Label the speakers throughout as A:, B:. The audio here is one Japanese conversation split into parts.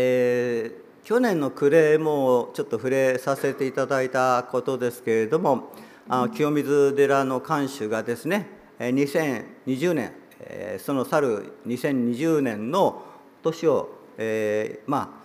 A: えー、去年の暮れもちょっと触れさせていただいたことですけれどもあ清水寺の館主がですね2020年その去る2020年の年を、えー、ま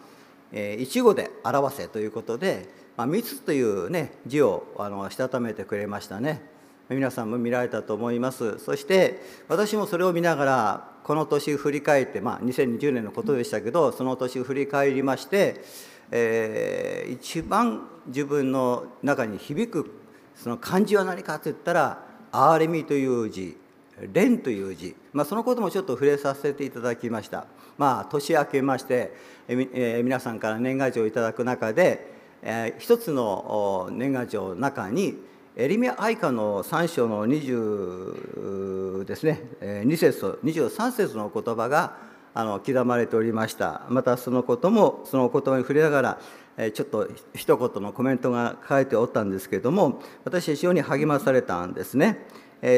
A: あ一語で表せということで「まあ、密」というね字をあのしたためてくれましたね。皆さんも見られたと思いますそして私もそれを見ながらこの年振り返ってまあ2020年のことでしたけどその年振り返りまして、えー、一番自分の中に響くその漢字は何かといったら「憐れみ」という字「蓮」という字、まあ、そのこともちょっと触れさせていただきました。まあ、年明けまして、えー、皆さんから年賀状をいただく中で、えー、一つの年賀状の中に「エリミア愛歌の3章の20ですね。2節と23節の言葉があの刻まれておりました。またそのこともその言葉に触れながらちょっと一言のコメントが書いておったんですけれども私非常に励まされたんですね。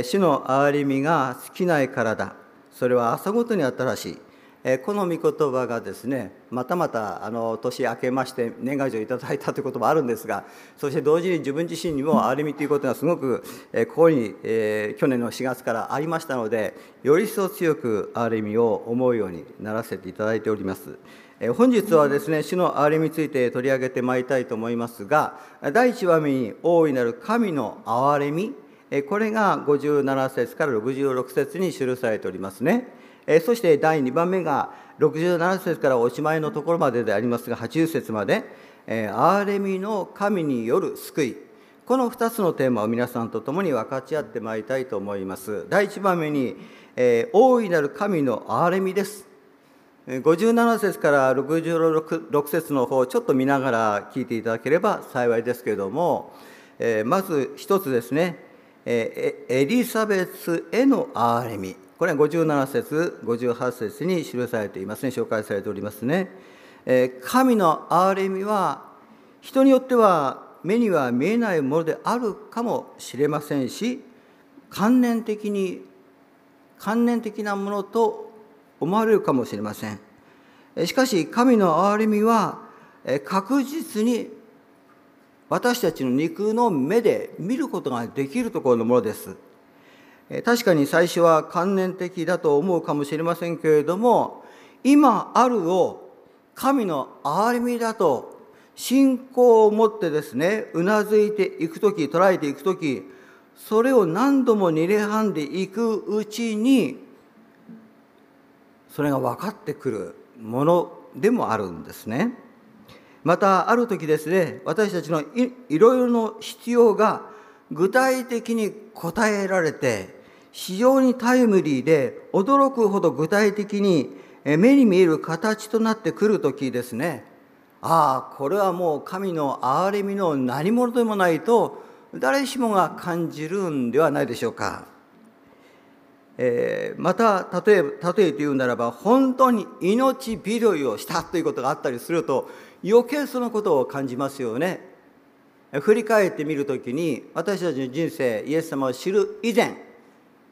A: 主の憐れみが尽きないからだ。それは朝ごとに新しい。この御言葉がですねまたまたあの年明けまして年賀状いただいたということもあるんですがそして同時に自分自身にも憐れみということがすごくここに、え去年の4月からありましたのでより一層強く憐れみを思うようにならせていただいております。本日はですね主の憐れみについて取り上げてまいりたいと思いますが第1話目に大いなる神の憐れみこれが57節から66節に記されておりますね。そして第2番目が67節からおしまいのところまででありますが80節まで「え憐れみの神による救い」この2つのテーマを皆さんと共に分かち合ってまいりたいと思います。第1番目に、大いなる神の憐れみです。57節から66節の方ちょっと見ながら聞いていただければ幸いですけれども、まず一つですね、エリザベスへの憐れみこれは57節58節に記されていますね。紹介されておりますね。え神の憐れみは人によっては目には見えないものであるかもしれませんし観念的に観念的なものと思われるかもしれません。しかし神の憐れみは確実に私たちの肉の目で見ることができるところのものです。確かに最初は観念的だと思うかもしれませんけれども今あるを神の憐れみだと信仰を持ってですねうなずいていく時捉えていく時それを何度も二礼半でいくうちにそれが分かってくるものでもあるんですね。またある時ですね私たちのいろいろの必要が具体的に答えられて非常にタイムリーで驚くほど具体的に目に見える形となってくる時ですねああこれはもう神の憐れみの何者でもないと誰しもが感じるんではないでしょうか。えー、また例え例えて言うならば本当に命拾いをしたということがあったりすると余計そのことを感じますよね。振り返ってみる時に私たちの人生イエス様を知る以前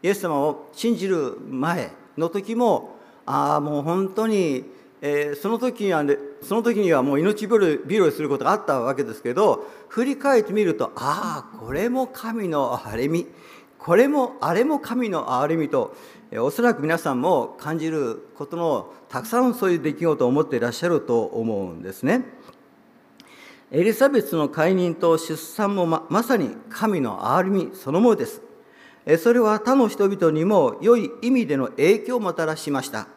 A: イエス様を信じる前の時もああもう本当に、えー、その時には、ね、その時にはもう命拾いすることがあったわけですけど振り返ってみるとああこれも神の憐れみこれもあれも神の憐れみとえおそらく皆さんも感じることのたくさんそういう出来事を持っていらっしゃると思うんですね。エリザベスの解任と出産もままさに神の憐れみそのものです。それは他の人々にも良い意味での影響をもたらしました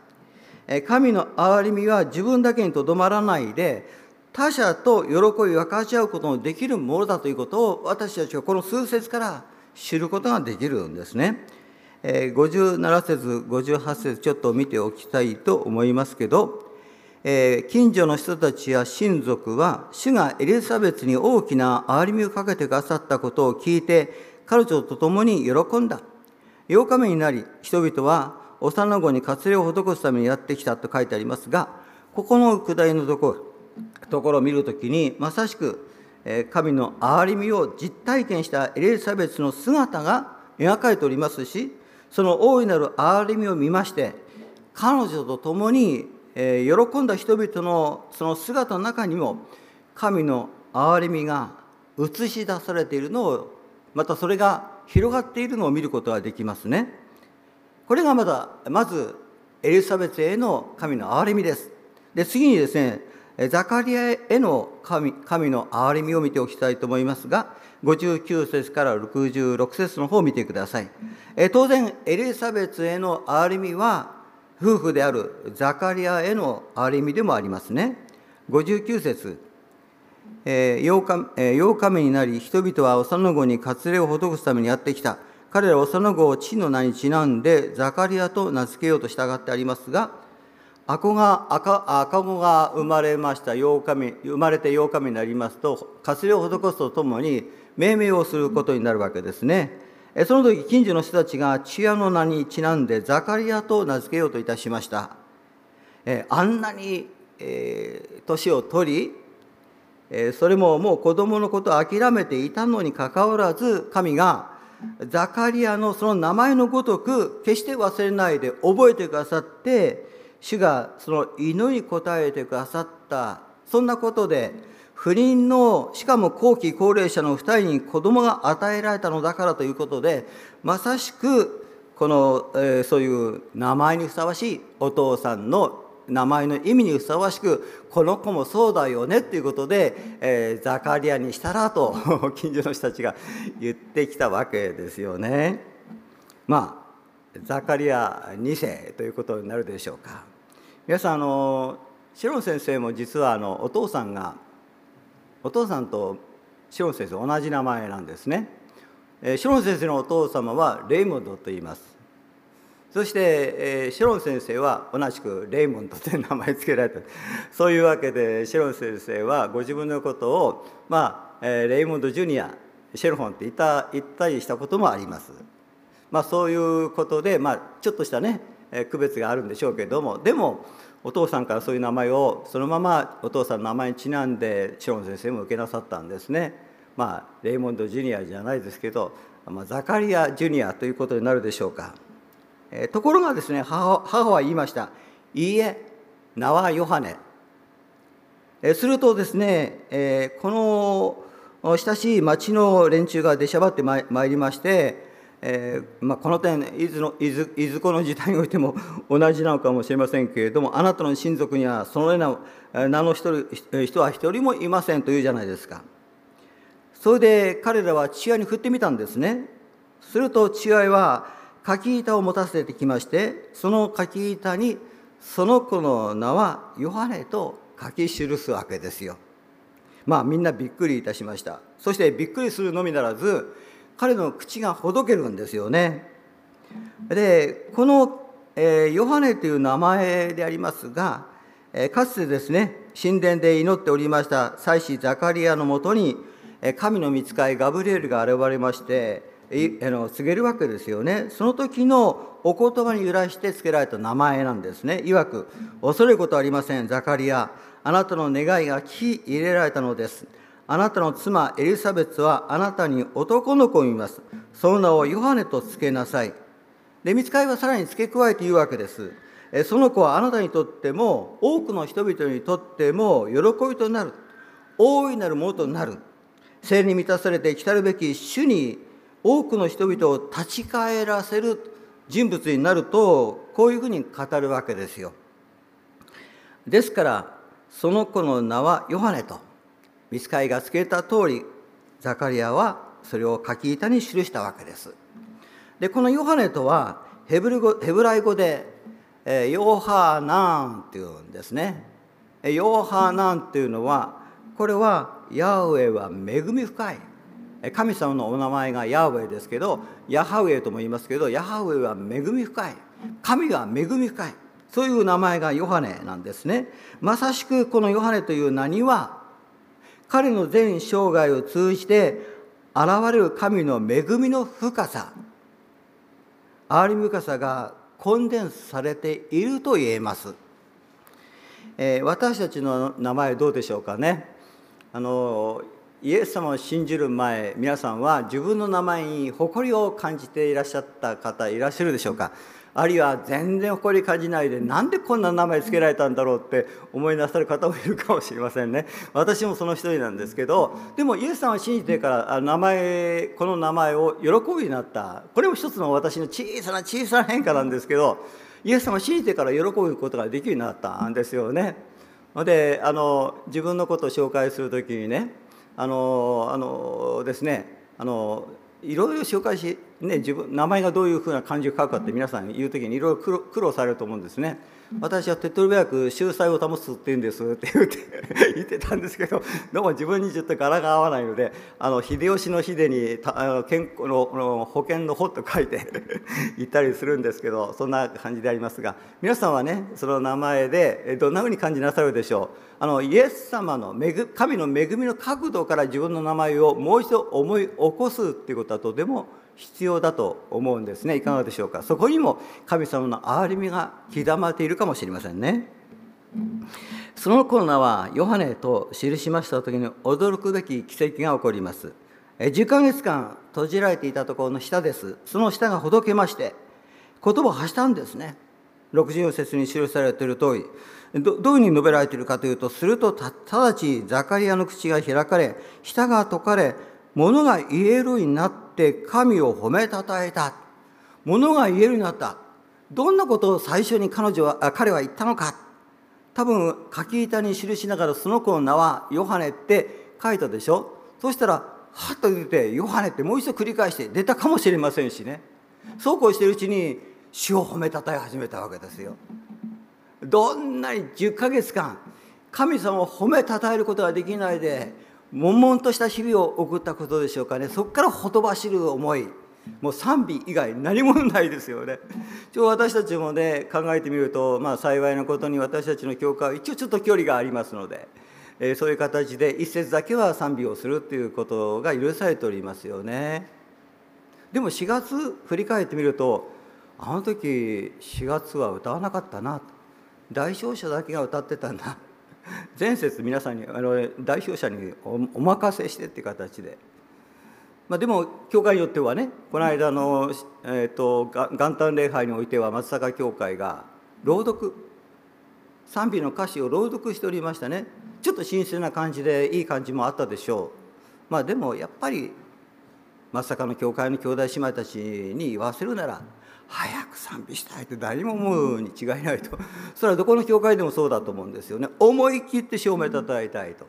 A: 神の憐れみは自分だけにとどまらないで他者と喜びを分かち合うことのできるものだということを私たちはこの数節から知ることができるんですね。57節58節ちょっと見ておきたいと思いますけど近所の人たちや親族は主がエリザベスに大きな憐れみをかけてくださったことを聞いて彼女と共に喜んだ。8日目になり、人々は幼子に割礼を施すためにやってきたと書いてありますが、ここの下りのところところを見るときに、まさしく神の憐れみを実体験したエリザベスの姿が描かれておりますし、その大いなる憐れみを見まして、彼女と共に、喜んだ人々のその姿の中にも神の憐れみが映し出されているのをまたそれが広がっているのを見ることができますね。これがまだまずエリザベスへの神の憐れみです。で次にですねザカリアへの神神の憐れみを見ておきたいと思いますが59節から66節の方を見てください。え当然エリザベスへの憐れみは夫婦であるザカリアへの憐れみでもありますね。59節8日 ,8 日目になり人々は幼子に割礼を施すためにやってきた。彼らは幼子を地の名にちなんでザカリアと名付けようと従ってありますが赤が赤赤子が生まれました8日目生まれて8日目になりますと割礼を施すとともに命名をすることになるわけですね。その時近所の人たちが父親の名にちなんでザカリアと名付けようといたしました。あんなに年を取りそれももう子供のことを諦めていたのにかかわらず神がザカリアのその名前のごとく決して忘れないで覚えてくださって主がその祈りに応えてくださったそんなことで不倫のしかも後期高齢者の2人に子供が与えられたのだからということでまさしくこの、えー、そういう名前にふさわしいお父さんの名前の意味にふさわしくこの子もそうだよねっていうことで、えー、ザカリアにしたらと 近所の人たちが言ってきたわけですよね。まあザカリア2世ということになるでしょうか。皆さんあのシロン先生も実はあのお父さんがお父さんとシロン先生同じ名前なんですね。シロン先生のお父様はレイモンドと言います。そして、えシロン先生は同じくレイモンドという名前付けられたそういうわけでシロン先生はご自分のことを、まあえレイモンド・ジュニアシェルフォンって言った言ったりしたこともあります。まあ、そういうことで、まあ、ちょっとしたね区別があるんでしょうけれどもでもお父さんからそういう名前をそのままお父さんの名前にちなんでシロン先生も受けなさったんですね。まあレイモンド・ジュニアじゃないですけど、まあ、ザカリア・ジュニアということになるでしょうか。えところがですね母母は言いました「いいえ名はヨハネ」えするとですね、えこの親しい町の連中が出しゃばってまいりましてえー、まあ、この点いずのいずいずこの時代においても 同じなのかもしれませんけれどもあなたの親族にはそのような名の人人は一人もいませんというじゃないですか。それで彼らは父親に振ってみたんですね。すると父親は柿板を持たせてきましてその柿板にその子の名はヨハネと書き記すわけですよまあみんなびっくりいたしましたそしてびっくりするのみならず彼の口がほどけるんですよね。でこの、えー、ヨハネという名前でありますが、えー、かつてですね神殿で祈っておりました祭司ザカリアのもとに神の御使いガブリエルが現れましてあの告げるわけですよねその時のお言葉に由来して付けられた名前なんですねいわく恐れることありませんザカリアあなたの願いが聞き入れられたのですあなたの妻エリザベスはあなたに男の子を見ます。その名をヨハネと付けなさい。で、見つかりはさらに付け加えて言うわけです。その子はあなたにとっても、多くの人々にとっても喜びとなる。大いなるものとなる。聖に満たされて来たるべき主に多くの人々を立ち返らせる人物になると、こういうふうに語るわけですよ。ですから、その子の名はヨハネと。見つかりがつけた通りザカリアはそれを書き板に記したわけです。でこのヨハネとはヘブル語ヘブライ語で、えヨハナンっていうんですね。ヨハナンっていうのはこれはヤウェは恵み深い神様のお名前がヤーウェイですけどヤハウェイとも言いますけどヤハウェイは恵み深い。神は恵み深い。そういう名前がヨハネなんですね。まさしくこのヨハネという名には彼の全生涯を通じて現れる神の恵みの深さ憐れみ深さがコンデンスされていると言えます、えー、私たちの名前どうでしょうかね。あのイエス様を信じる前皆さんは自分の名前に誇りを感じていらっしゃった方いらっしゃるでしょうか？あるいは全然誇り感じないでなんでこんな名前つけられたんだろうって思いなさる方もいるかもしれませんね。私もその一人なんですけどでもイエス様を信じてから名前この名前を喜びになった。これも一つの私の小さな小さな変化なんですけどイエス様を信じてから喜ぶことができるようになったんですよね。であの自分のことを紹介する時にねあのあのですねあのいろいろ紹介し、ね、自分名前がどういうふうな漢字を書くかって皆さん言う時にいろいろ苦労されると思うんですね。私は手っ取り早く秀才を保つって言うんですって言って 言ってたんですけどどうも自分にちょっと柄が合わないのであの秀吉の秀にあの健康の保険の保と書いて 言ったりするんですけどそんな感じでありますが皆さんはねその名前でどんなふうに感じなさるでしょう？あのイエス様の恵神の恵みの角度から自分の名前をもう一度思い起こすっていうことはとても必要だと思うんですね。いかがでしょうか。そこにも神様の憐れみが刻まれているかもしれませんね。そのコロナはヨハネと記しました時に驚くべき奇跡が起こります。10ヶ月間閉じられていたところの下です。その下がほどけまして言葉を発したんですね。64節に記されている通り。どどういうふうに述べられているかというとすると直ちザカリアの口が開かれ舌が解かれ物が言えるようになって神を褒めたたえた。物が言えるようになった。どんなことを最初に彼女は彼は言ったのか。多分書き板に記しながらその子の名はヨハネって書いたでしょ。そしたらはっと出てヨハネってもう一度繰り返して出たかもしれませんしね。そうこうしてるうちに主を褒めたたえ始めたわけですよ。どんなに10ヶ月間神様を褒めたたえることができないで悶々とした日々を送ったことでしょうかねそこからほとばしる思いもう賛美以外何もないですよね。一応私たちもね考えてみると、まあ、幸いなことに私たちの教会は一応ちょっと距離がありますので、えー、そういう形で一節だけは賛美をするっていうことが許されておりますよね。でも4月振り返ってみるとあの時4月は歌わなかったな代表者だけが歌ってたんだ前節皆さんにあの代表者にお任せしてって形で、まあ、でも教会によってはねこの間の、えーと、元旦礼拝においては松坂教会が朗読賛美の歌詞を朗読しておりましたね。ちょっと新鮮な感じでいい感じもあったでしょう。まあでもやっぱり松坂の教会の兄弟姉妹たちに言わせるなら早く賛美したいって誰も思うに違いないと。それはどこの教会でもそうだと思うんですよね。思い切って証明たたえたいと。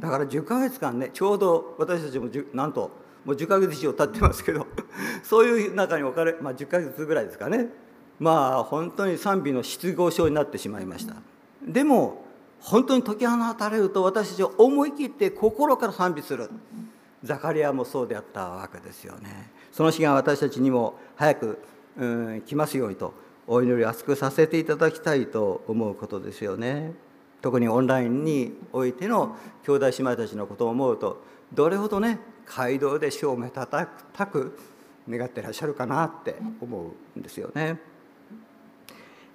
A: だから10ヶ月間ねちょうど私たちもなんともう10ヶ月以上経ってますけど そういう中に置かれ、まあ、10ヶ月ぐらいですかね。まあ本当に賛美の失業症になってしまいました。でも本当に解き放たれると私たちは思い切って心から賛美する。ザカリアもそうであったわけですよね。その日が私たちにも早く、うん、来ますようにとお祈りを厚くさせていただきたいと思うことですよね。特にオンラインにおいての兄弟姉妹たちのことを思うとどれほどね街道で死をめたたく願ってらっしゃるかなって思うんですよね。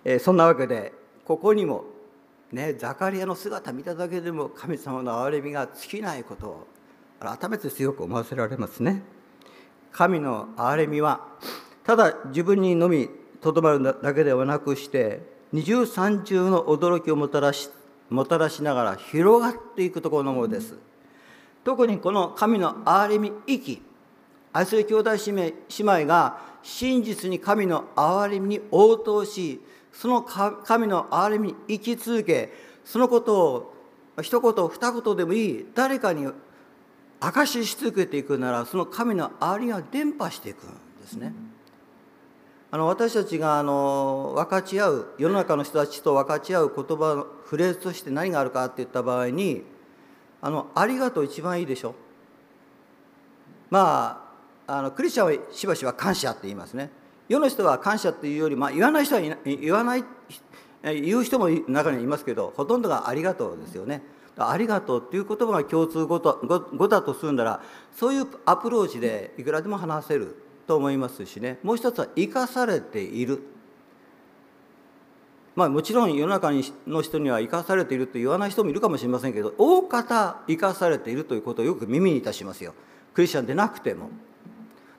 A: えー、そんなわけでここにもねザカリアの姿見ただけでも神様の憐れみが尽きないことを改めて強く思わせられますね。神の憐れみはただ自分にのみとどまるだけではなくして二重三重の驚きをもたらしもたらしながら広がっていくところのものです。特にこの神の憐れみ生き愛する兄弟姉妹が真実に神の憐れみに応答しその神の憐れみに生き続けそのことを一言二言でもいい誰かに証しし続けていくならその神のありが伝播していくんですね。あの私たちがあの分かち合う世の中の人たちと分かち合う言葉のフレーズとして何があるかって言った場合に「あのありがとう」一番いいでしょ。まああのクリスチャンはしばしば感謝って言いますね。世の人は感謝っていうより、まあ、言わない人は言わない言う人も中にはいますけどほとんどがありがとうですよね。ありがとうっていう言葉が共通語と語だとするならそういうアプローチでいくらでも話せると思いますしね。もう一つは生かされている。まあもちろん世の中の人には生かされていると言わない人もいるかもしれませんけど大方生かされているということをよく耳にいたしますよ。クリスチャンでなくても。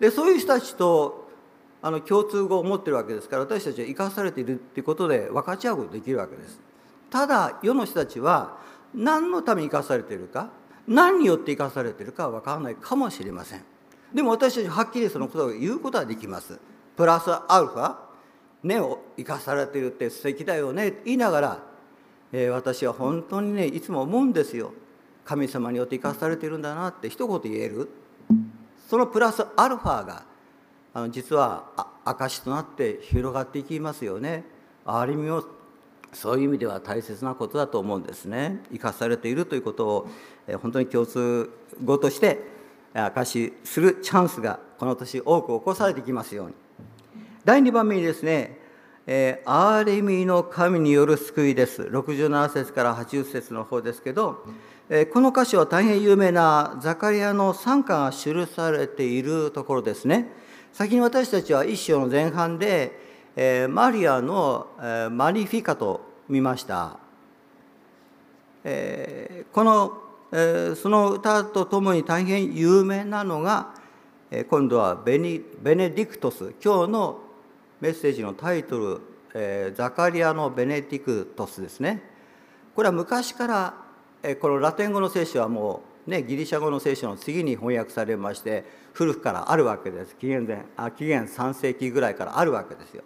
A: でそういう人たちとあの共通語を持ってるわけですから私たちは生かされているっていうことで分かち合うことできるわけです。ただ世の人たちは何のために生かされているか何によって生かされているかは分からないかもしれません。でも私たちはっきりそのことを言うことはできます。プラスアルファ根を生かされているって素敵だよねって言いながら、えー、私は本当にねいつも思うんですよ。神様によって生かされているんだなって一言言える。そのプラスアルファがあの実は証となって広がっていきますよね。ある意味をそういう意味では大切なことだと思うんですね。生かされているということを本当に共通語として証しするチャンスがこの年多く起こされてきますように。第2番目にですね、えー、アーレミの神による救いです。67節から80節の方ですけど、えー、この歌詞は大変有名なザカリアの賛歌が記されているところですね。先に私たちは一章の前半で、えー、マリアの、えー、マニフィカと見ました。えー、この、えー、その歌とともに大変有名なのが、えー、今度はベニベネディクトス今日のメッセージのタイトル、えー、ザカリアのベネディクトスですね。これは昔から、えー、このラテン語の聖書はもうねギリシャ語の聖書の次に翻訳されまして古くからあるわけです紀元前あ紀元3世紀ぐらいからあるわけですよ。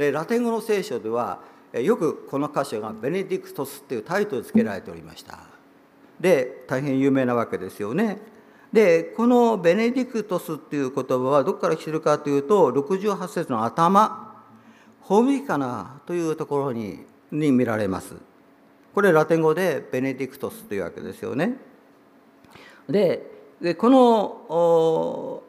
A: でラテン語の聖書ではよくこの箇所が「ベネディクトス」っていうタイトルつけられておりました。で大変有名なわけですよね。でこの「ベネディクトス」っていう言葉はどこから来てるかというと68節の頭「ホミカナ」というところにに見られます。これラテン語で「ベネディクトス」というわけですよね。ででこの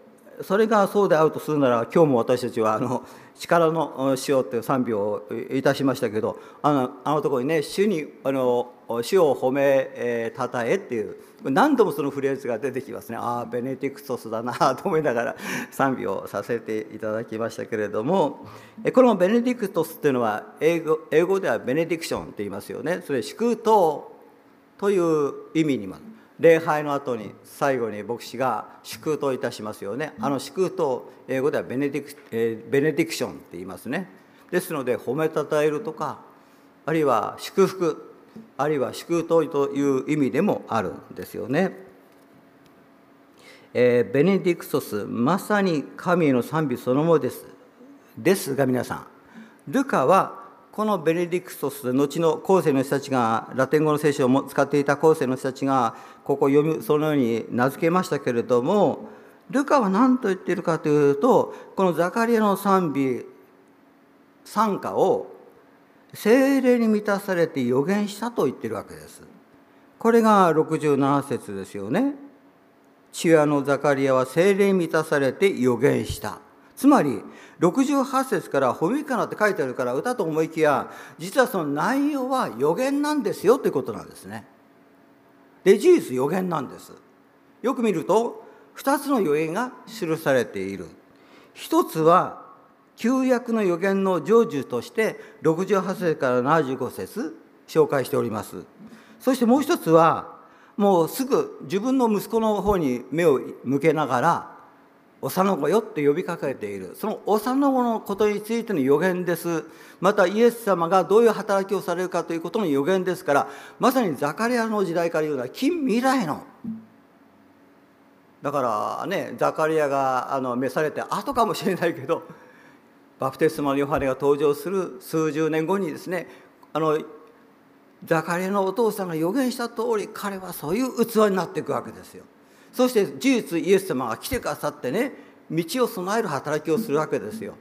A: それがそうであるとするなら今日も私たちはあの力の塩っていう賛美をいたしましたけどあのあのところにね主にあの主を褒め、えー、たたえっていう何度もそのフレーズが出てきますね。ああベネディクトスだな と思いながら賛美をさせていただきましたけれどもこのベネディクトスっていうのは英語英語ではベネディクションって言いますよね。それ祝祷という意味にも礼拝の後に最後に牧師が祝祷いたしますよね。あの祝祷英語ではベネディク、えー、ベネディクションって言いますね。ですので褒めたたえるとかあるいは祝福あるいは祝祷という意味でもあるんですよね、えー、ベネディクソスまさに神への賛美そのものです。ですが皆さんルカはこのベネディクトス後の後世の人たちがラテン語の聖書を使っていた後世の人たちがここ読みそのように名付けましたけれどもルカは何と言っているかというとこのザカリアの賛美賛歌を精霊に満たされて予言したと言ってるわけです。これが67節ですよね。父親のザカリアは精霊に満たされて予言した。つまり68節から「褒めかな」って書いてあるから歌と思いきや実はその内容は予言なんですよということなんですね。で事実予言なんです。よく見ると2つの予言が記されている。一つは旧約の予言の成就として68節から75節紹介しております。そしてもう一つはもうすぐ自分の息子の方に目を向けながら幼子よって呼びかけている。その幼子のことについての予言です。またイエス様がどういう働きをされるかということの予言ですからまさにザカリアの時代から言うのは近未来の。だからねザカリアがあの召されて後かもしれないけどバプテスマのヨハネが登場する数十年後にですねあのザカリアのお父さんが予言した通り彼はそういう器になっていくわけですよ。そして事実イエス様が来てくださってね道を備える働きをするわけですよ。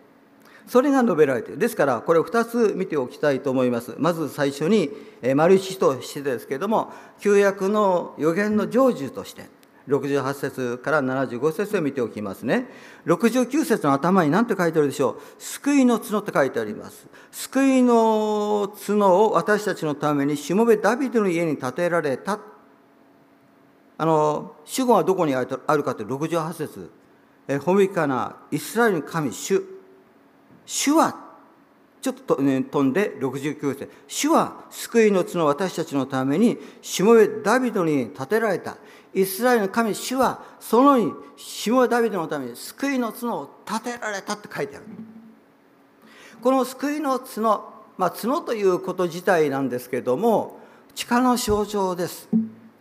A: それが述べられている。ですからこれを2つ見ておきたいと思います。まず最初に丸一としてですけれども旧約の予言の成就として68節から75節を見ておきますね。69節の頭に何て書いてあるでしょう？救いの角って書いてあります。救いの角を私たちのためにしもべダビデの家に建てられたあの主語はどこにあるかというと68節。え褒めかなイスラエルの神主。主はちょっと、ね、飛んで69節。主は救いの角私たちのためにしもべダビドに立てられた。イスラエルの神主はそのにしもべダビドのために救いの角を立てられたって書いてある。この救いの角まあ角ということ自体なんですけれども力の象徴です。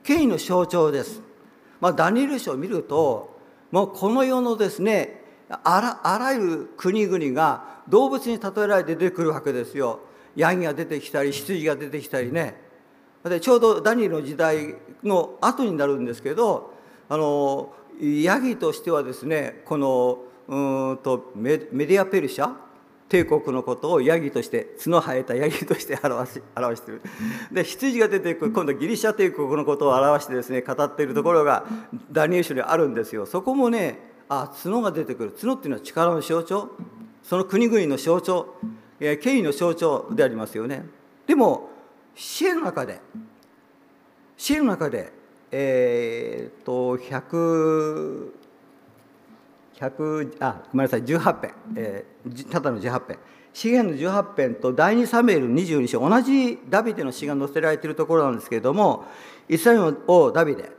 A: 権威の象徴です、まあ、ダニエル書を見るともうこの世のですねあらあらゆる国々が動物に例えられて出てくるわけですよ。ヤギが出てきたり羊が出てきたりね。でちょうどダニエルの時代の後になるんですけどあのヤギとしてはですねこのうんとメディア・ペルシャ帝国のことをヤギとして角生えたヤギとして表し 表している。で羊が出てくる今度ギリシャ帝国のことを表してですね語っているところがダニエル書にあるんですよ。そこもねあ角が出てくる。角っていうのは力の象徴。その国々の象徴。権威の象徴でありますよね。でも死の中で死の中でえー、っと100あごめんなさい18編、えー、ただの18編詩篇の18編と第2サムエル22章同じダビデの詩が載せられているところなんですけれどもイスラエルの王ダビデ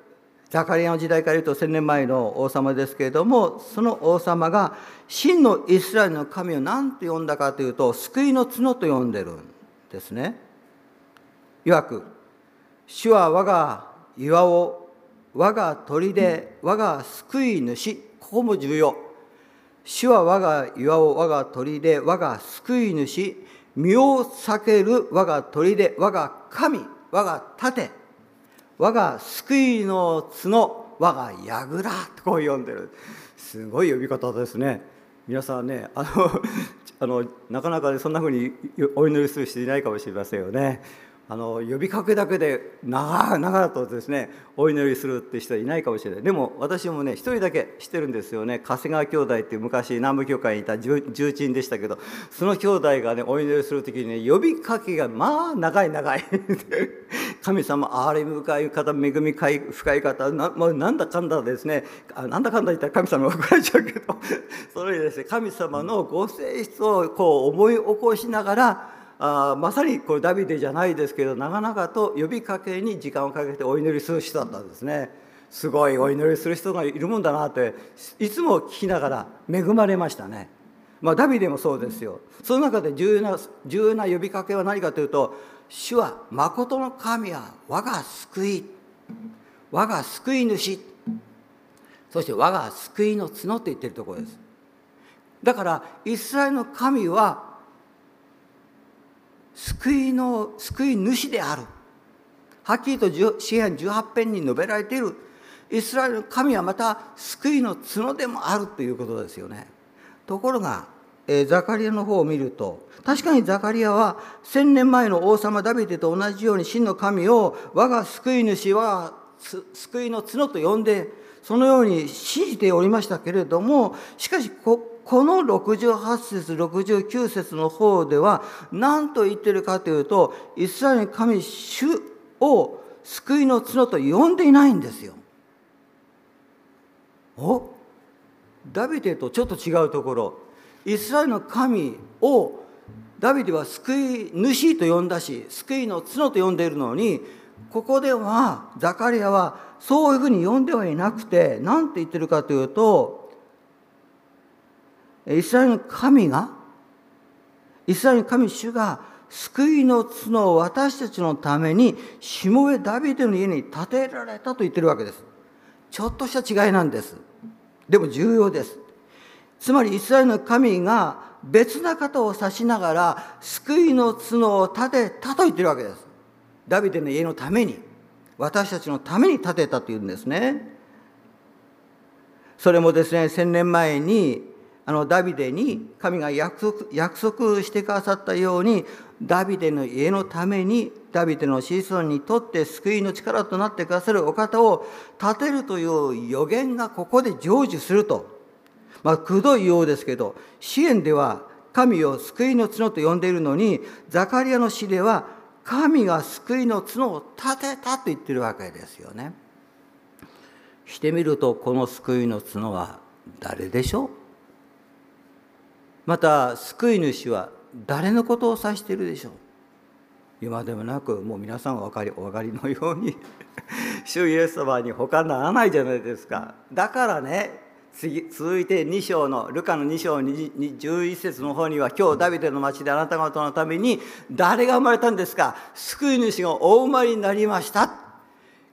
A: ザカリアの時代から言うと1000年前の王様ですけれどもその王様が真のイスラエルの神を何と呼んだかというと救いの角と呼んでるんですね。いわく主は我が岩を我が砦我が救い主ここも重要主は我が岩を我が砦我が救い主身を避ける我が砦我が神我が盾我が救いの角我が櫓。とこう呼んでる。すごい呼び方ですね。皆さんねあの あのなかなか、そんなふうにお祈りする人いないかもしれませんよね。あの呼びかけだけで長々とですねお祈りするって人はいないかもしれない。でも私もね一人だけ知ってるんですよね。長谷川兄弟っていう昔南部教会にいた重鎮でしたけどその兄弟がねお祈りする時にね呼びかけがまあ長い長い。神様あれ深い方恵み深い方な,、まあ、なんだかんだですねあなんだかんだ言ったら神様が怒られちゃうけど それでですね神様のご性質をこう思い起こしながらあまさにこれダビデじゃないですけど長々と呼びかけに時間をかけてお祈りする人だったんですね。すごいお祈りする人がいるもんだなっていつも聞きながら恵まれましたね。まあダビデもそうですよ。その中で重要な重要な呼びかけは何かというと「主は誠の神は我が救い我が救い主」そして我が救いの角って言ってるところです。だからイスラエルの神は救いの救い主である。はっきりと詩篇18編に述べられている。イスラエルの神はまた救いの角でもあるということですよね。ところが、え、ザカリアの方を見ると確かにザカリアは千年前の王様ダビデと同じように真の神を我が救い主は救いの角と呼んでそのように信じておりましたけれどもしかしここの68節69節の方では何と言ってるかというとイスラエルの神主を救いの角と呼んでいないんですよ。お？ダビデとちょっと違うところイスラエルの神をダビデは救い主と呼んだし救いの角と呼んでいるのにここではザカリアはそういうふうに呼んではいなくて何て言ってるかというとイスラエルの神がイスラエルの神主が救いの角を私たちのためにしもべダビデの家に建てられたと言ってるわけです。ちょっとした違いなんです。でも重要です。つまりイスラエルの神が別な方を指しながら救いの角を建てたと言ってるわけです。ダビデの家のために私たちのために建てたというんですね。それもですね千年前にあのダビデに神が約束約束してくださったようにダビデの家のためにダビデの子孫にとって救いの力となってくださるお方を立てるという予言がここで成就すると。まあ、くどいようですけど支援では神を救いの角と呼んでいるのにザカリアの詩では神が救いの角を立てたと言ってるわけですよね。してみるとこの救いの角は誰でしょう？また救い主は誰のことを指しているでしょう？今でもなくもう皆さんお分かりお分かりのように 主イエス様に他ならないじゃないですか。だからね次続いて2章のルカの2章11節の方には今日ダビデの町であなた方のために誰が生まれたんですか？救い主がお生まれになりました。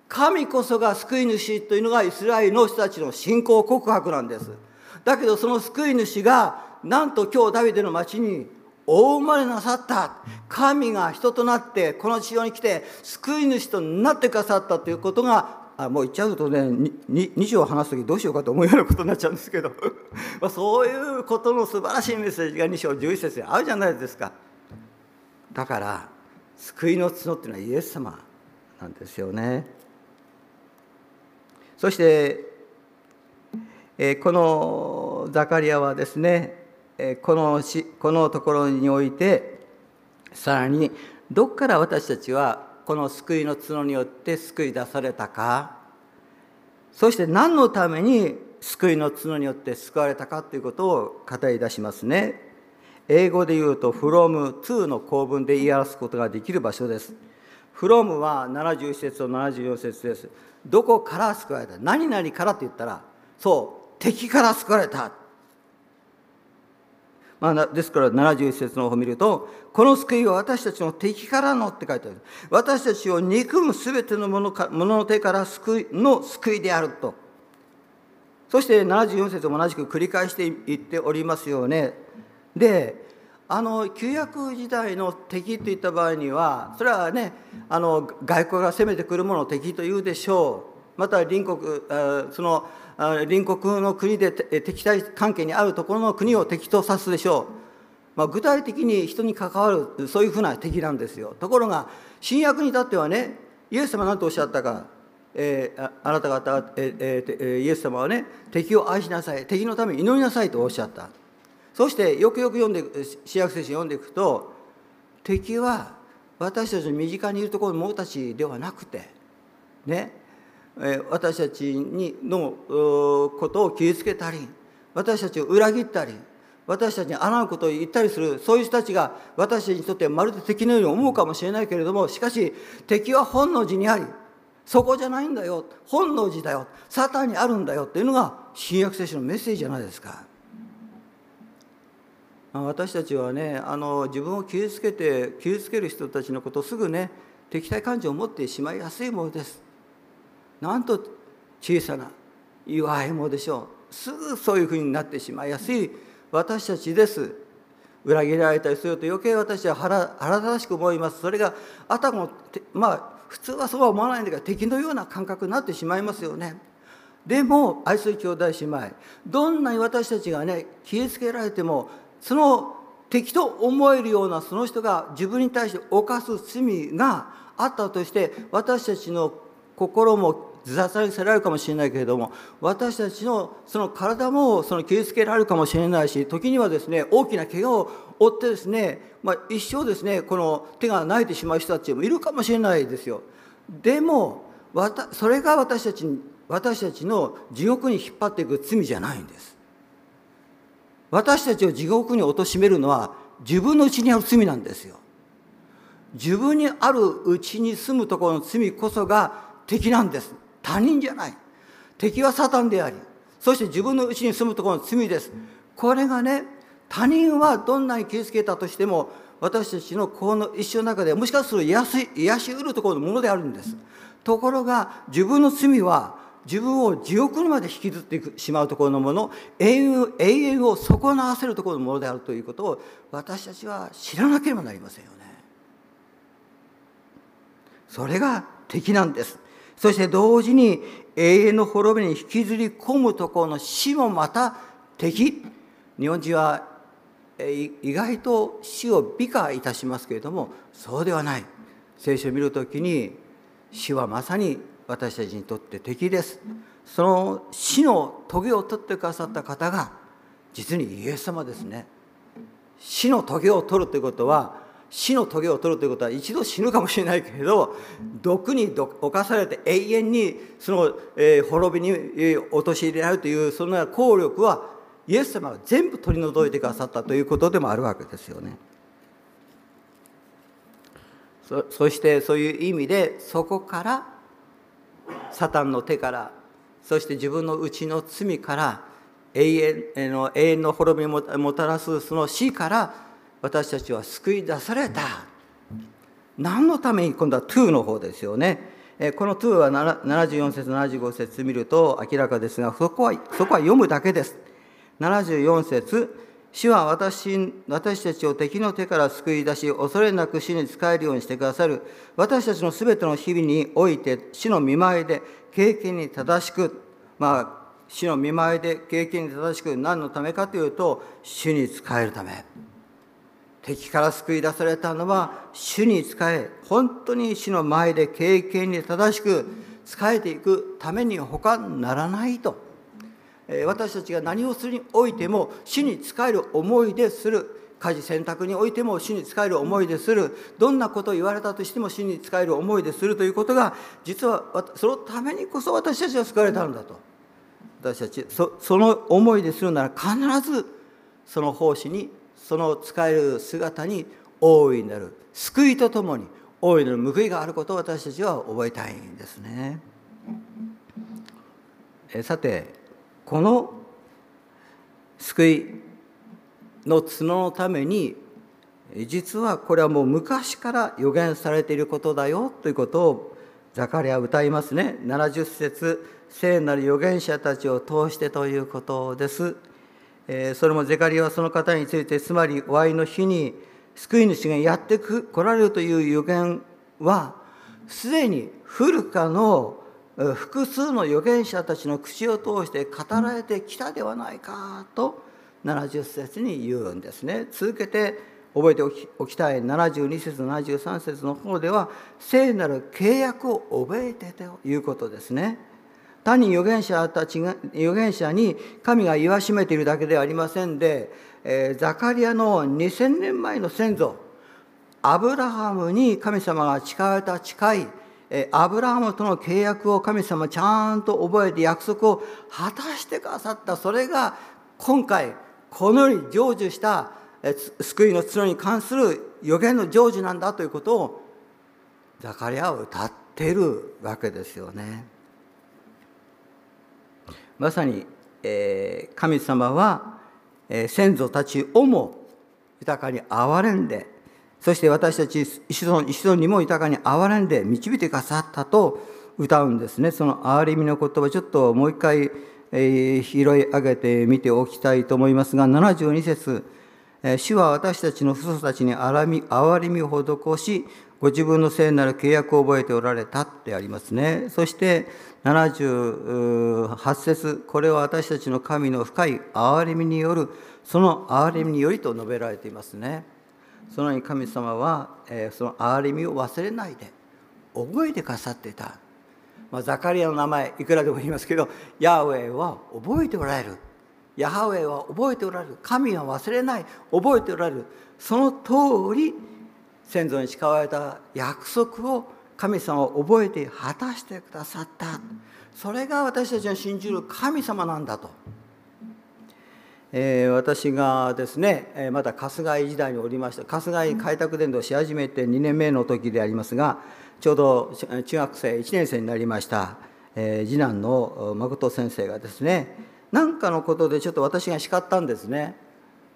A: 神こそが救い主というのがイスラエルの人たちの信仰告白なんです。だけどその救い主がなんと今日ダビデの町にお生まれなさった。神が人となってこの地上に来て救い主となってくださったということがあもう言っちゃうとね 2, 2章を話す時どうしようかと思うようなことになっちゃうんですけど。まあそういうことの素晴らしいメッセージが2章11節にあるじゃないですか。だから救いの角っていうのはイエス様なんですよね。そして、えー、このザカリアはですね、このしこのところにおいてさらにどこから私たちはこの救いの角によって救い出されたかそして何のために救いの角によって救われたかということを語り出しますね。英語で言うと from to の構文で言い表すことができる場所です。from は71節と74節です。どこから救われた何々からって言ったらそう敵から救われた。まあ、ですから71節の方を見るとこの救いは私たちの敵からのって書いてある。私たちを憎む全てのものかものの手から救いの救いであると。そして74節も同じく繰り返して言っておりますよね。であの旧約時代の敵といった場合にはそれはねあの外国が攻めてくるものを敵というでしょう。また隣国その隣国の国で敵対関係にあるところの国を敵と指すでしょう、まあ、具体的に人に関わるそういうふうな敵なんですよ。ところが新約に至ってはねイエス様何とおっしゃったか、えー、あなた方、えーえー、イエス様はね敵を愛しなさい敵のために祈りなさいとおっしゃった。そしてよくよく読んで新約聖書読んでいくと敵は私たちの身近にいるところの者たちではなくてね私たちにのことを傷つけたり私たちを裏切ったり私たちにあらぬことを言ったりするそういう人たちが私たちにとってまるで敵のように思うかもしれないけれどもしかし敵は本能寺にありそこじゃないんだよ本能寺だよサタンにあるんだよっていうのが新約聖書のメッセージじゃないですか。私たちはねあの自分を傷つけて傷つける人たちのことをすぐね敵対感情を持ってしまいやすいものです。なんと小さな祝いもでしょう。すぐそういうふうになってしまいやすい。私たちです。裏切られたりすると余計私は腹立たしく思います。それがあたもまあ普通はそうは思わないんだけど敵のような感覚になってしまいますよね。でも愛する兄弟姉妹どんなに私たちがね傷つけられてもその敵と思えるようなその人が自分に対して犯す罪があったとして私たちの心も自殺にせられるかもしれないけれども私たちのその体もその傷つけられるかもしれないし時にはですね大きな怪我を負ってですね、まあ、一生ですねこの手が泣いてしまう人たちもいるかもしれないですよ。でもそれが私たち私たちの地獄に引っ張っていく罪じゃないんです。私たちを地獄に貶めるのは自分のうちにある罪なんですよ。自分にあるうちに住むところの罪こそが敵なんです他人じゃない。敵はサタンでありそして自分のうちに住むところの罪です。これがね他人はどんなに傷つけたとしても私たちのこの一生の中でもしかすると癒し癒しうるところのものであるんです。ところが自分の罪は自分を地獄にまで引きずってしまうところのもの永遠永遠を損なわせるところのものであるということを私たちは知らなければなりませんよね。それが敵なんです。そして同時に永遠の滅びに引きずり込むところの死もまた敵。日本人は意外と死を美化いたしますけれどもそうではない。聖書を見るときに死はまさに私たちにとって敵です。その死の棘を取ってくださった方が実にイエス様ですね。死の棘を取るということは死の棘を取るということは一度死ぬかもしれないけれど毒に侵されて永遠にその、えー、滅びに陥れられるというその効力はイエス様が全部取り除いてくださったということでもあるわけですよね。そそしてそういう意味でそこからサタンの手からそして自分のうちの罪から永遠の永遠の滅びをもたらすその死から私たちは救い出された。何のために今度は2の方ですよね。この2は74節75節見ると明らかですがそこはそこは読むだけです。74節主は私私たちを敵の手から救い出し、恐れなく死に仕えるようにしてくださる、私たちのすべての日々において、死の見舞いで経験に正しく、まあ、死の見舞いで経験に正しく、何のためかというと、主に仕えるため。敵から救い出されたのは、主に仕え、本当に死の前で経験に正しく仕えていくために他ならないと。私たちが何をするにおいても主に仕える思いでする。家事選択においても主に仕える思いでする。どんなことを言われたとしても主に仕える思いでする。ということが実はそのためにこそ私たちは救われたんだと。私たちそその思いでするなら必ずその奉仕にその使える姿に大いなる救いとともに大いなる報いがあることを私たちは覚えたいんですね。えさてこの救いの角のために実はこれはもう昔から予言されていることだよということをザカリア歌いますね70節聖なる預言者たちを通してということです。それもゼカリアはその方についてつまり終わりの日に救い主がやって来られるという予言はすでに古かの複数の預言者たちの口を通して語られてきたではないかと70節に言うんですね。続けて覚えておきたい72節73節の方では聖なる契約を覚えてということですね。単に預言者たちが預言者に神が言わしめているだけではありませんで、えー、ザカリアの2000年前の先祖アブラハムに神様が誓われた誓いアブラハムとの契約を神様ちゃんと覚えて約束を果たしてくださったそれが今回このように成就した救いの角に関する予言の成就なんだということをザカリアは歌ってるわけですよね。まさに、えー、神様は、えー、先祖たちをも豊かに憐れんでそして私たち一度一度にも豊かに憐れんで導いてくださったと歌うんですね。その憐れみの言葉、ちょっともう一回、えー、拾い上げてみておきたいと思いますが、72節主は私たちの父祖たちに憐れみを施し、ご自分の聖なる契約を覚えておられたってありますね。そして78節これは私たちの神の深い憐れみによる、その憐れみによりと述べられていますね。そのように神様は、えー、その憐れみを忘れないで覚えてくださっていた、まあ、ザカリアの名前いくらでも言いますけどヤーウェイは覚えておられる。ヤハウェイは覚えておられる。神は忘れない。覚えておられる。その通り先祖に誓われた約束を神様を覚えて果たしてくださった。それが私たちの信じる神様なんだと。えー、私がですね、まだ春日井時代におりました春日井開拓伝道し始めて2年目の時でありますがちょうど中学生1年生になりました、えー、次男の誠先生がですね何かのことでちょっと私が叱ったんですね。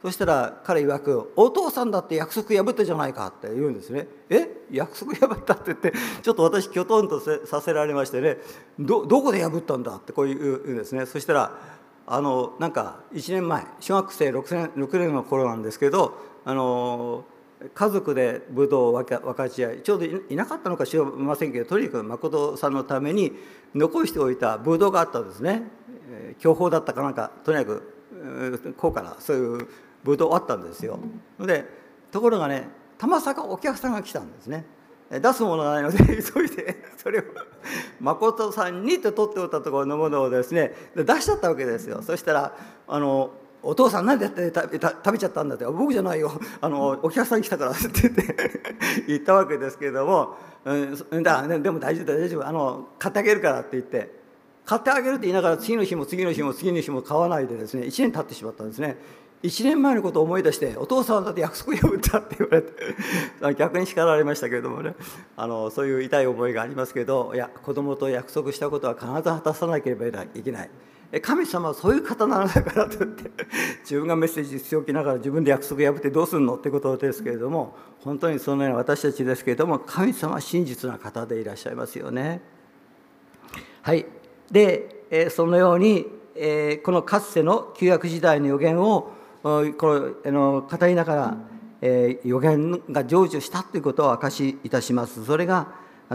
A: そしたら彼曰く「お父さんだって約束破ったじゃないか」って言うんですね「え？約束破った?」って言って ちょっと私きょとんとさせられましてね「どどこで破ったんだ?」ってこう言うんですねそしたらあのなんか1年前小学生6年 ,6 年の頃なんですけどあの家族でブドウを分かち合いちょうどいなかったのか知りませんけどとにかく誠さんのために残しておいたブドウがあったんですね享保だったかなんかとにかく高価なそういうブドウあったんですよ。でところがねたまさかお客さんが来たんですね。出すものがないので 急いでそれを誠さんにって取っておったところのものをですね出しちゃったわけですよそしたらあのお父さん何でやって食べちゃったんだって僕じゃないよあのお客さん来たからって言って 言ったわけですけれども、うん、だでも大丈夫大丈夫あの買ってあげるからって言って買ってあげるって言いながら次の日も次の日も次の日も買わないでですね1年経ってしまったんですね1年前のことを思い出して「お父さんだって約束破った」って言われて 逆に叱られましたけれどもね。あのそういう痛い思いがありますけどいや子供と約束したことは必ず果たさなければいけない。神様はそういう方なのだからと言って 自分がメッセージ強きながら自分で約束破ってどうするのってことですけれども本当にそのような私たちですけれども神様は真実な方でいらっしゃいますよね。はい。でそのようにこのかつての旧約時代の予言をこの語りながら、え予言が成就したということを明かしいたします。それが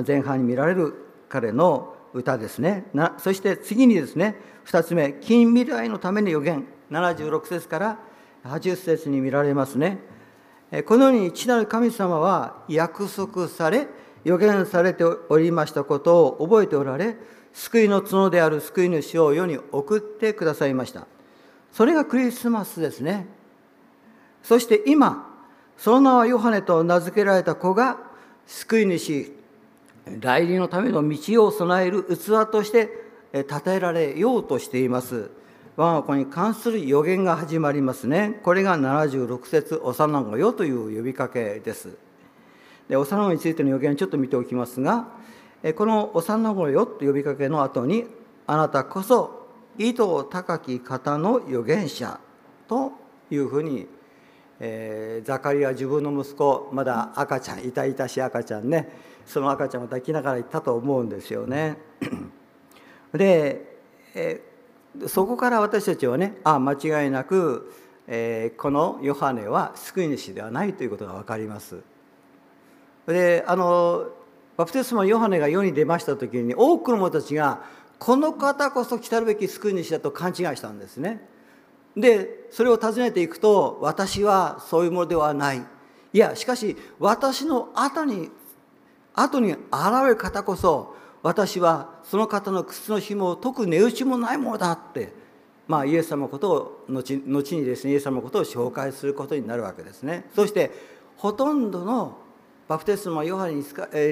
A: 前半に見られる彼の歌ですね。そして次にですね2つ目近未来のための予言。76節から80節に見られますね。このように父なる神様は約束され予言されておりましたことを覚えておられ救いの角である救い主を世に送ってくださいました。それがクリスマスですね。そして今、その名はヨハネと名付けられた子が救い主、来臨のための道を備える器として称えられようとしています。我が子に関する予言が始まりますね。これが76節幼子よという呼びかけです。で幼子についての予言をちょっと見ておきますが、この幼子よと呼びかけの後に、あなたこそ意図高き方の預言者というふうに、えー、ザカリア自分の息子まだ赤ちゃん痛々しい赤ちゃんねその赤ちゃんを抱きながら言ったと思うんですよね。で、えー、そこから私たちはねあ間違いなく、えー、このヨハネは救い主ではないということが分かります。であのバプテスマヨハネが世に出ました時に多くの者たちがこの方こそ来たるべき救い主だと勘違いしたんですね。でそれを尋ねていくと私はそういうものではないいやしかし私の後に後に現れる方こそ私はその方の靴の紐を解く値打ちもないものだってまあイエス様のことを後後にですねイエス様のことを紹介することになるわけですね。そしてほとんどのバプテスマヨハネ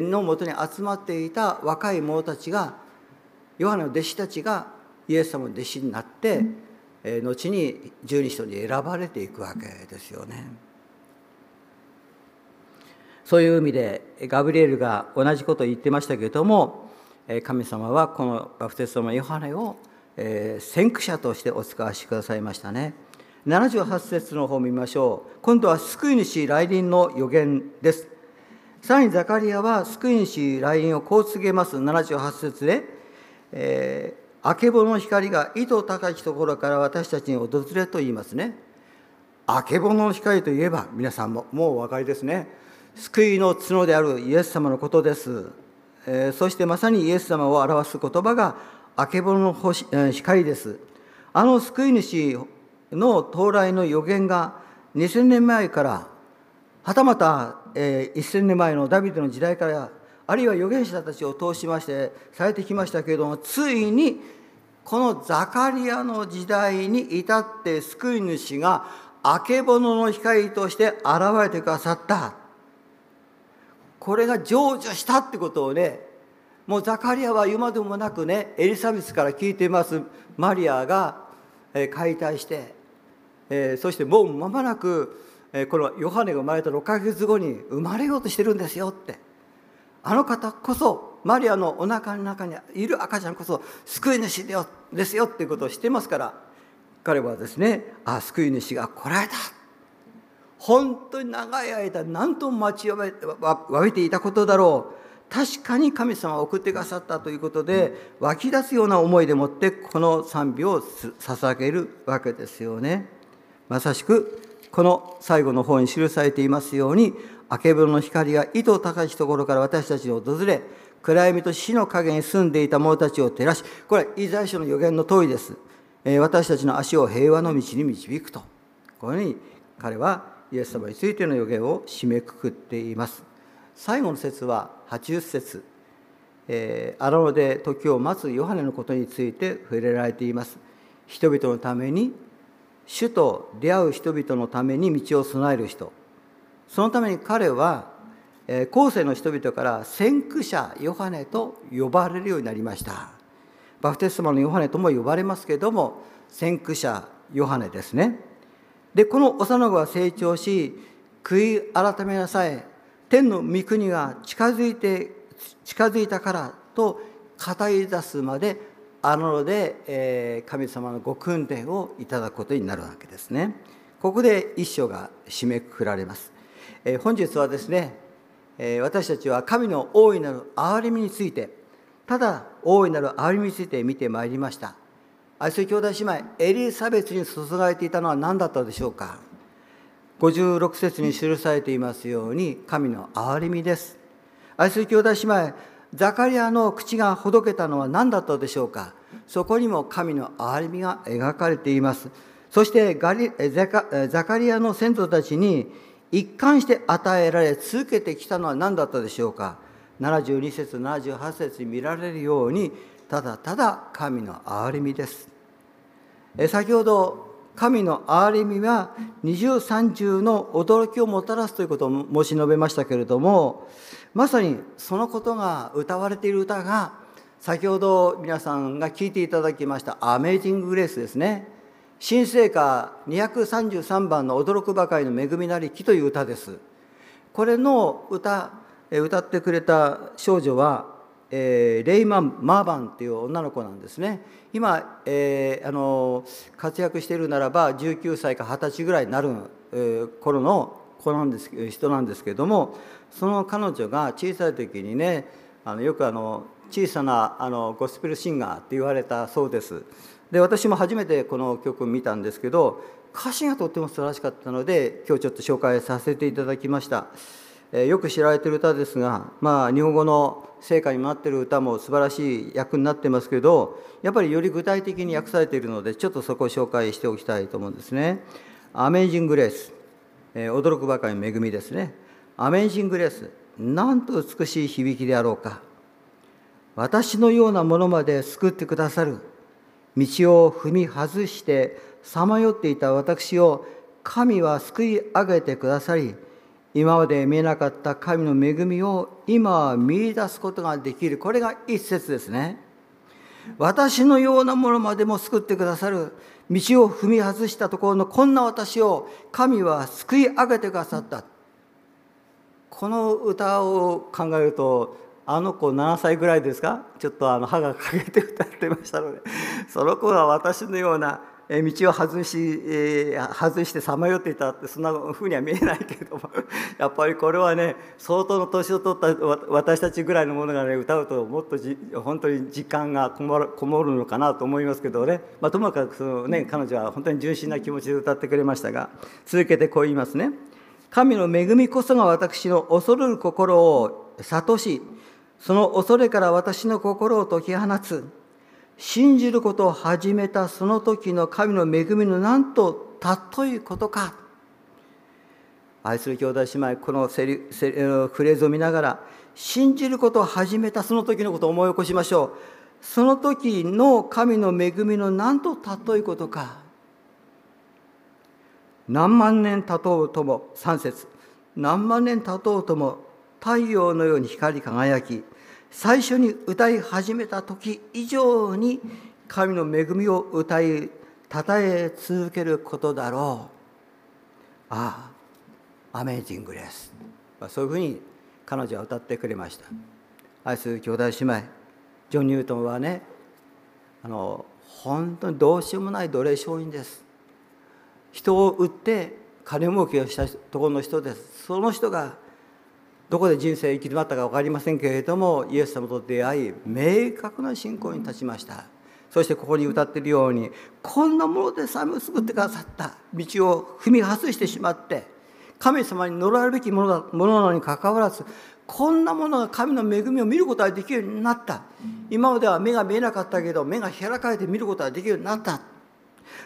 A: のもとに集まっていた若い者たちがヨハネの弟子たちがイエス様の弟子になって、え後に十二人に選ばれていくわけですよね。そういう意味でガブリエルが同じことを言ってましたけれども神様はこのバプテスマヨハネを先駆者としてお使わしくださいましたね。78節の方を見ましょう。今度は救い主来臨の予言です。さらにザカリアは救い主来臨をこう告げます。78節でえー、あけぼの光が意図高きところから私たちに訪れと言いますね。あけぼの光といえば皆さんももうお分かりですね。救いの角であるイエス様のことです。えー、そしてまさにイエス様を表す言葉があけぼの、光です。あの救い主の到来の予言が2000年前からはたまた、えー、1000年前のダビデの時代からあるいは預言者たちを通しましてされてきましたけれどもついにこのザカリアの時代に至って救い主があけぼのの光として現れてくださった。これが成就したってことをねもうザカリアは言うまでもなくねエリザベスから聞いています。マリアが解体して、え、そしてもう間もなくこのヨハネが生まれた6ヶ月後に生まれようとしてるんですよって。あの方こそマリアのお腹の中にいる赤ちゃんこそ救い主ですよっていうことを知ってますから彼はですねあ救い主が来られた本当に長い間何とも待ちわびていたことだろう確かに神様を送ってくださったということで湧き出すような思いでもってこの賛美を捧げるわけですよね。まさしくこの最後の方に記されていますように明けぼの光が糸高きところから私たちに訪れ暗闇と死の影に住んでいた者たちを照らしこれはイザヤ書の予言の通りです、え私たちの足を平和の道に導くと。このように彼はイエス様についての予言を締めくくっています。最後の説は80節。えー、荒野で時を待つヨハネのことについて触れられています。人々のために主と出会う人々のために道を備える人。そのために彼は後世の人々から先駆者ヨハネと呼ばれるようになりましたバプテスマのヨハネとも呼ばれますけれども先駆者ヨハネですねでこの幼子は成長し悔い改めなさい天の御国が近づいて近づいたからと語り出すまであので、え、神様のご訓練をいただくことになるわけですね。ここで一章が締めくくられます。本日はですね、私たちは神の大いなる憐れみについてただ大いなる憐れみについて見てまいりました。愛する兄弟姉妹エリザベスに注がれていたのは何だったでしょうか？56節に記されていますように神の憐れみです。愛する兄弟姉妹ザカリアの口がほどけたのは何だったでしょうか？そこにも神の憐れみが描かれています。そしてザカリアの先祖たちに一貫して与えられ続けてきたのは何だったでしょうか？72節78節に見られるようにただただ神の憐れみです。先ほど神の憐れみは二重三重の驚きをもたらすということを申し述べましたけれどもまさにそのことが歌われている歌が先ほど皆さんが聴いていただきました「アメージング・グレース」ですね。新聖歌233番の「驚くばかりの恵みなり木」という歌です。これの歌歌ってくれた少女は、えー、レイマン・マーバンという女の子なんですね。今、えー、あの活躍しているならば19歳か20歳ぐらいになる、えー、頃の子なんです人なんですけれどもその彼女が小さい時にねあのよくあの小さなあのゴスペルシンガーって言われたそうです。で私も初めてこの曲を見たんですけど歌詞がとっても素晴らしかったので今日ちょっと紹介させていただきました、えよく知られてる歌ですがまあ日本語の成果になってる歌も素晴らしい訳になってますけどやっぱりより具体的に訳されているのでちょっとそこを紹介しておきたいと思うんですね「アメイジング・レース」え驚くばかりの恵みですね。アメイジング・レースなんと美しい響きであろうか。私のようなものまで救ってくださる。道を踏み外してさまよっていた私を神は救い上げてくださり今まで見えなかった神の恵みを今は見出すことができる。これが一節ですね。私のようなものまでも救ってくださる道を踏み外したところのこんな私を神は救い上げてくださった。この歌を考えるとあの子7歳ぐらいですか？ちょっとあの歯が欠けて歌ってましたので。その子は私のような道を外し外してさまよっていたってそんなふうには見えないけれども。やっぱりこれはね相当の年を取った私たちぐらいのものがね歌うともっとじ本当に時間がこもるこもるのかなと思いますけどね、まあ、ともかくその、ね、彼女は本当に純真な気持ちで歌ってくれましたが続けてこう言いますね。神の恵みこそが私の恐るる心を諭しその恐れから私の心を解き放つ。信じることを始めたその時の神の恵みのなんと尊いことか。愛する兄弟姉妹このセリセリフレーズを見ながら信じることを始めたその時のことを思い起こしましょう。その時の神の恵みのなんと尊いことか。何万年経とうとも3節。何万年経とうとも太陽のように光り輝き最初に歌い始めた時以上に神の恵みを歌いたたえ続けることだろう。ああアメージングです、ま、そういうふうに彼女は歌ってくれました。愛する兄弟姉妹ジョン・ニュートンはねあの本当にどうしようもない奴隷商人です。人を売って金儲けをしたところの人です。その人がどこで人生行き詰まったか分かりませんけれどもイエス様と出会い明確な信仰に立ちました。そしてここに歌っているようにこんなものでさえも救ってくださった。道を踏み外してしまって神様に乗られるべきものだものなのにかかわらずこんなものが神の恵みを見ることができるようになった。今までは目が見えなかったけど目が開かれて見ることができるようになった。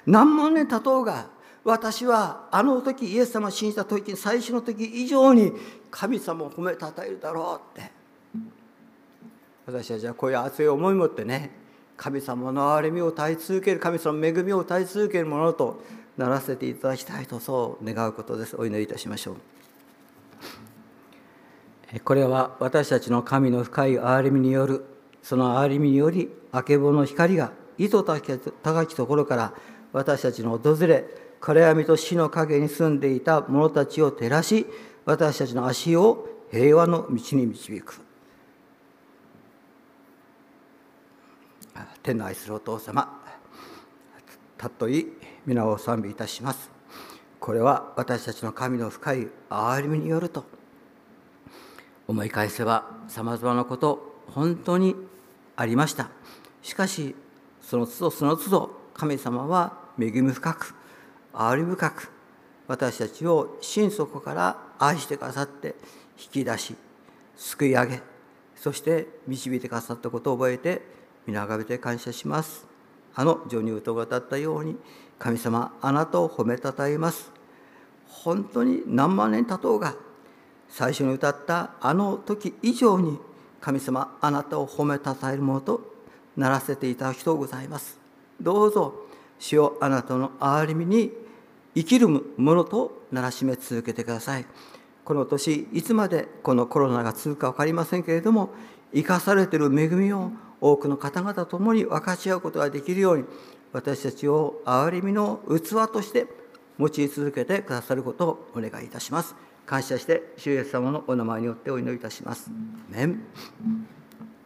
A: 何万年経とうが私はあの時イエス様を信じた時最初の時以上に神様を褒めたたえるだろうって。私たちはこういう熱い思いを持ってね神様の憐れみを歌い続ける神様の恵みを歌い続けるものとならせていただきたいとそう願うことです。お祈りいたしましょう。これは私たちの神の深い憐れみによるその憐れみによりあけぼの光が糸高きところから私たちの訪れ暗闇と死の陰に住んでいた者たちを照らし私たちの足を平和の道に導く。天の愛するお父様。たっとい皆を賛美いたします。これは私たちの神の深い憐れみによると。思い返せばさまざまなこと本当にありました。しかしその都度その都度神様は恵み深く憐れみ深く私たちを心底から愛してくださって引き出し救い上げそして導いてくださったことを覚えて皆がめて感謝します。あのジョニー・ウトが歌ったように神様あなたを褒めたたえます。本当に何万年経とうが最初に歌ったあの時以上に神様あなたを褒めたたえるものとならせていただきとうございます。どうぞ主をあなたの憐れみに生きるものとならしめ続けてくださいこの年いつまでこのコロナが続くか分かりませんけれども生かされている恵みを多くの方々と共に分かち合うことができるように私たちを憐れみの器として用い続けてくださることをお願いいたします。感謝して主イエス様のお名前によってお祈りいたします。メ